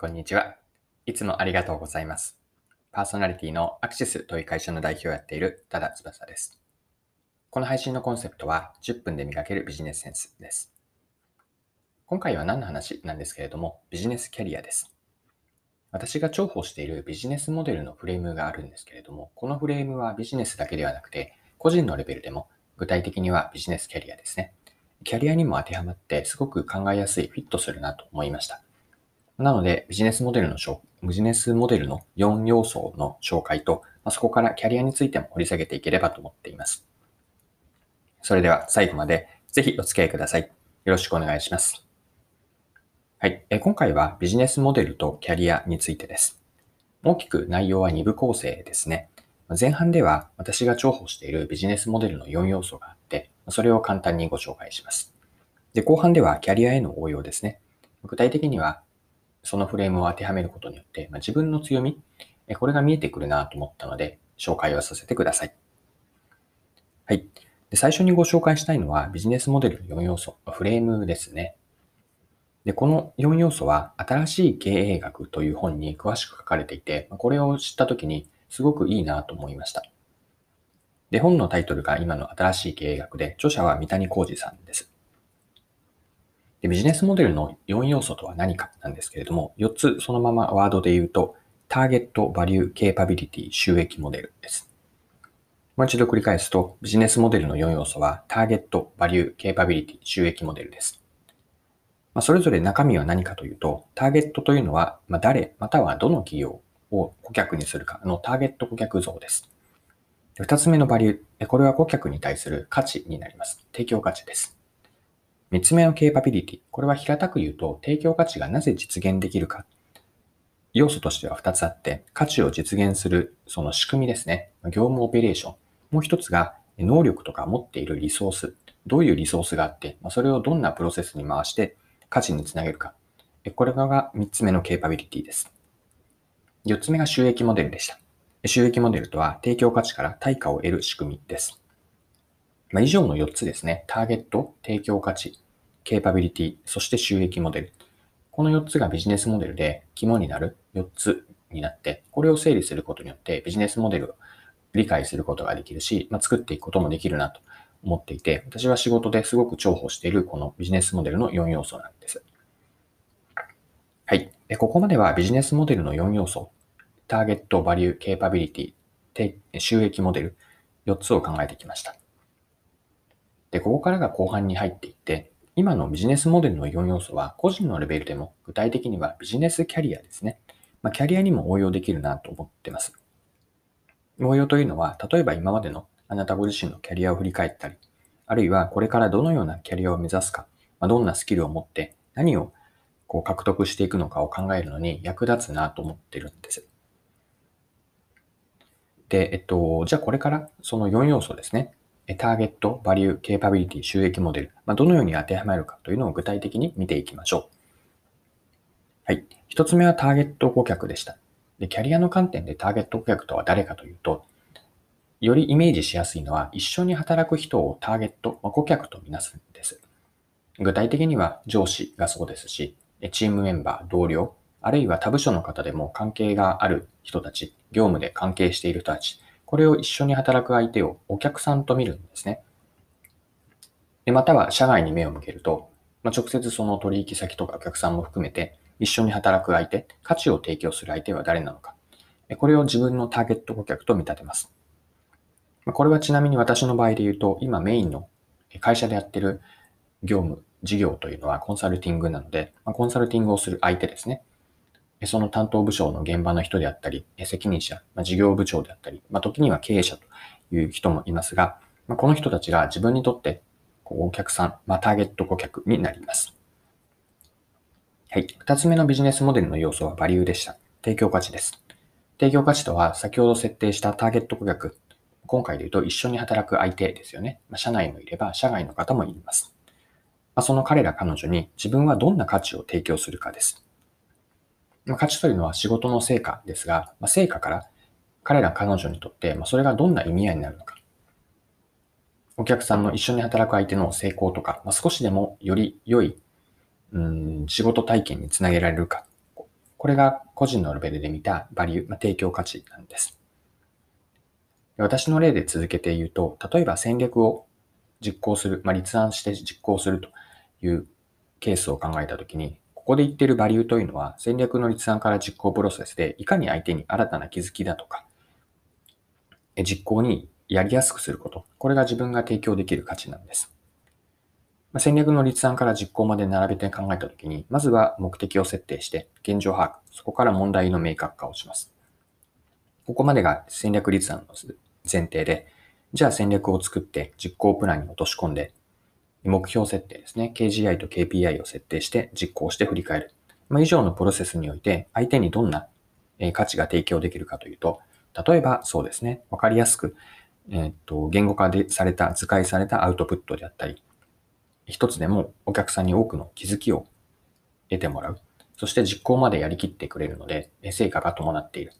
こんにちは。いつもありがとうございます。パーソナリティのアクシスという会社の代表をやっている多田翼です。この配信のコンセプトは10分で磨けるビジネスセンスです。今回は何の話なんですけれども、ビジネスキャリアです。私が重宝しているビジネスモデルのフレームがあるんですけれども、このフレームはビジネスだけではなくて、個人のレベルでも具体的にはビジネスキャリアですね。キャリアにも当てはまってすごく考えやすい、フィットするなと思いました。なので、ビジネスモデルのビジネスモデルの4要素の紹介と、ま、そこからキャリアについても掘り下げていければと思っています。それでは最後までぜひお付き合いください。よろしくお願いします。はい。え今回はビジネスモデルとキャリアについてです。大きく内容は2部構成ですね。前半では私が重宝しているビジネスモデルの4要素があって、それを簡単にご紹介します。で、後半ではキャリアへの応用ですね。具体的にはそのフレームを当てはめることによって、まあ、自分の強み、これが見えてくるなと思ったので、紹介をさせてください。はい。で最初にご紹介したいのは、ビジネスモデルの4要素、フレームですね。で、この4要素は、新しい経営学という本に詳しく書かれていて、これを知ったときに、すごくいいなと思いました。で、本のタイトルが今の新しい経営学で、著者は三谷浩二さんです。でビジネスモデルの4要素とは何かなんですけれども、4つそのままワードで言うと、ターゲット、バリュー、ケーパビリティ、収益モデルです。もう一度繰り返すと、ビジネスモデルの4要素は、ターゲット、バリュー、ケーパビリティ、収益モデルです。まあ、それぞれ中身は何かというと、ターゲットというのは、まあ、誰、またはどの企業を顧客にするかのターゲット顧客像です。二つ目のバリュー、これは顧客に対する価値になります。提供価値です。三つ目のケーパビリティ。これは平たく言うと、提供価値がなぜ実現できるか。要素としては二つあって、価値を実現するその仕組みですね。業務オペレーション。もう一つが、能力とか持っているリソース。どういうリソースがあって、それをどんなプロセスに回して価値につなげるか。これが三つ目のケーパビリティです。四つ目が収益モデルでした。収益モデルとは提供価値から対価を得る仕組みです。まあ、以上の4つですね。ターゲット、提供価値、ケーパビリティ、そして収益モデル。この4つがビジネスモデルで肝になる4つになって、これを整理することによってビジネスモデルを理解することができるし、まあ、作っていくこともできるなと思っていて、私は仕事ですごく重宝しているこのビジネスモデルの4要素なんです。はい。ここまではビジネスモデルの4要素、ターゲット、バリュー、ケーパビリティ、収益モデル、4つを考えてきました。で、ここからが後半に入っていって、今のビジネスモデルの4要素は個人のレベルでも具体的にはビジネスキャリアですね。まあ、キャリアにも応用できるなと思ってます。応用というのは、例えば今までのあなたご自身のキャリアを振り返ったり、あるいはこれからどのようなキャリアを目指すか、まあ、どんなスキルを持って何をこう獲得していくのかを考えるのに役立つなと思ってるんです。で、えっと、じゃあこれからその4要素ですね。ターゲット、バリュー、ケーパビリティ、収益モデル、まあ、どのように当てはまるかというのを具体的に見ていきましょう。はい。一つ目はターゲット顧客でした。で、キャリアの観点でターゲット顧客とは誰かというと、よりイメージしやすいのは、一緒に働く人をターゲット、まあ、顧客とみなすんです。具体的には上司がそうですし、チームメンバー、同僚、あるいは他部署の方でも関係がある人たち、業務で関係している人たち、これを一緒に働く相手をお客さんと見るんですね。でまたは社外に目を向けると、まあ、直接その取引先とかお客さんも含めて一緒に働く相手、価値を提供する相手は誰なのか。これを自分のターゲット顧客と見立てます。これはちなみに私の場合で言うと、今メインの会社でやってる業務、事業というのはコンサルティングなので、コンサルティングをする相手ですね。その担当部署の現場の人であったり、責任者、まあ、事業部長であったり、まあ、時には経営者という人もいますが、まあ、この人たちが自分にとってこうお客さん、まあ、ターゲット顧客になります。はい。二つ目のビジネスモデルの要素はバリューでした。提供価値です。提供価値とは先ほど設定したターゲット顧客、今回で言うと一緒に働く相手ですよね。まあ、社内もいれば社外の方もいます。まあ、その彼ら彼女に自分はどんな価値を提供するかです。まあ、価値というのは仕事の成果ですが、まあ、成果から彼ら彼女にとって、まあ、それがどんな意味合いになるのか。お客さんの一緒に働く相手の成功とか、まあ、少しでもより良い、うん、仕事体験につなげられるか。これが個人のレベルで見たバリュー、まあ、提供価値なんです。私の例で続けて言うと、例えば戦略を実行する、まあ、立案して実行するというケースを考えたときに、ここで言ってるバリューというのは、戦略の立案から実行プロセスで、いかに相手に新たな気づきだとか、実行にやりやすくすること。これが自分が提供できる価値なんです。ま戦略の立案から実行まで並べて考えたときに、まずは目的を設定して、現状把握、そこから問題の明確化をします。ここまでが戦略立案の前提で、じゃあ戦略を作って実行プランに落とし込んで、目標設定ですね。KGI と KPI を設定して実行して振り返る。まあ、以上のプロセスにおいて相手にどんな価値が提供できるかというと、例えばそうですね。わかりやすく、えっ、と、言語化でされた、図解されたアウトプットであったり、一つでもお客さんに多くの気づきを得てもらう。そして実行までやりきってくれるので、成果が伴っている。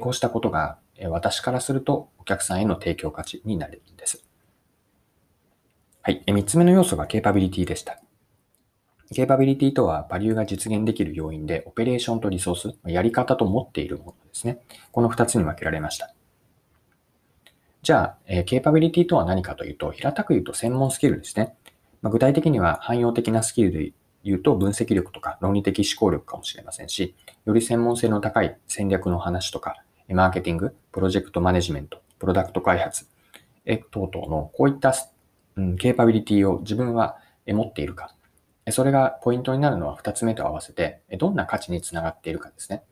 こうしたことが私からするとお客さんへの提供価値になるんです。はい。三つ目の要素がケーパビリティでした。ケーパビリティとは、バリューが実現できる要因で、オペレーションとリソース、やり方と持っているものですね。この二つに分けられました。じゃあ、えー、ケーパビリティとは何かというと、平たく言うと専門スキルですね。まあ、具体的には汎用的なスキルで言うと分析力とか論理的思考力かもしれませんし、より専門性の高い戦略の話とか、マーケティング、プロジェクトマネジメント、プロダクト開発、等々のこういったうん、ケーパビリティを自分は持っているか。それがポイントになるのは2つ目と合わせて、どんな価値につながっているかですね。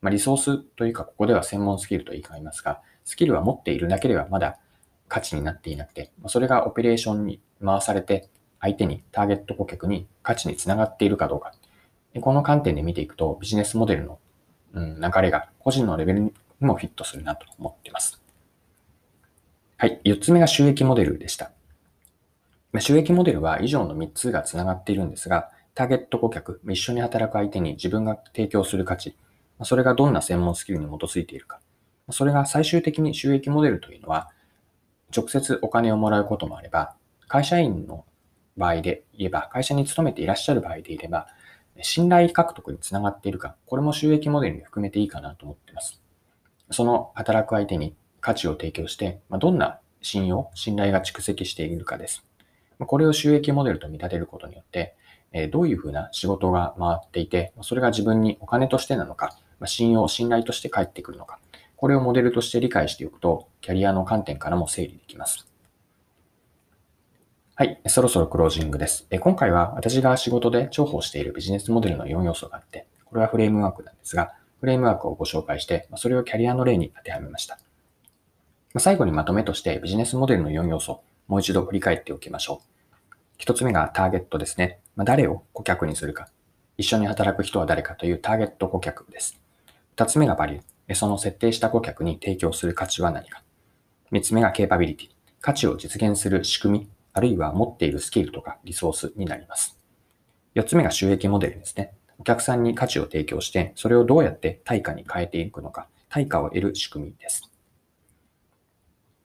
まあ、リソースというか、ここでは専門スキルと言い換えますが、スキルは持っているだけではまだ価値になっていなくて、それがオペレーションに回されて、相手に、ターゲット顧客に価値につながっているかどうか。この観点で見ていくと、ビジネスモデルの、うん、流れが個人のレベルにもフィットするなと思っています。はい。4つ目が収益モデルでした。収益モデルは以上の3つがつながっているんですが、ターゲット顧客、一緒に働く相手に自分が提供する価値、それがどんな専門スキルに基づいているか、それが最終的に収益モデルというのは、直接お金をもらうこともあれば、会社員の場合で言えば、会社に勤めていらっしゃる場合で言えば、信頼獲得につながっているか、これも収益モデルに含めていいかなと思っています。その働く相手に価値を提供して、どんな信用、信頼が蓄積しているかです。これを収益モデルと見立てることによって、どういうふうな仕事が回っていて、それが自分にお金としてなのか、信用、信頼として返ってくるのか、これをモデルとして理解しておくと、キャリアの観点からも整理できます。はい、そろそろクロージングです。今回は私が仕事で重宝しているビジネスモデルの4要素があって、これはフレームワークなんですが、フレームワークをご紹介して、それをキャリアの例に当てはめました。最後にまとめとしてビジネスモデルの4要素、もう一度振り返っておきましょう。一つ目がターゲットですね。まあ、誰を顧客にするか。一緒に働く人は誰かというターゲット顧客です。二つ目がバリュー。その設定した顧客に提供する価値は何か。三つ目がケーパビリティ。価値を実現する仕組み、あるいは持っているスキルとかリソースになります。四つ目が収益モデルですね。お客さんに価値を提供して、それをどうやって対価に変えていくのか、対価を得る仕組みです。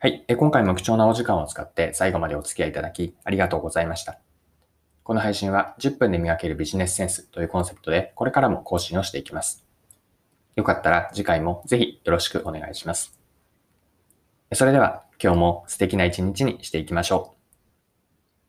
はい。今回も貴重なお時間を使って最後までお付き合いいただきありがとうございました。この配信は10分で磨けるビジネスセンスというコンセプトでこれからも更新をしていきます。よかったら次回もぜひよろしくお願いします。それでは今日も素敵な一日にしていきましょう。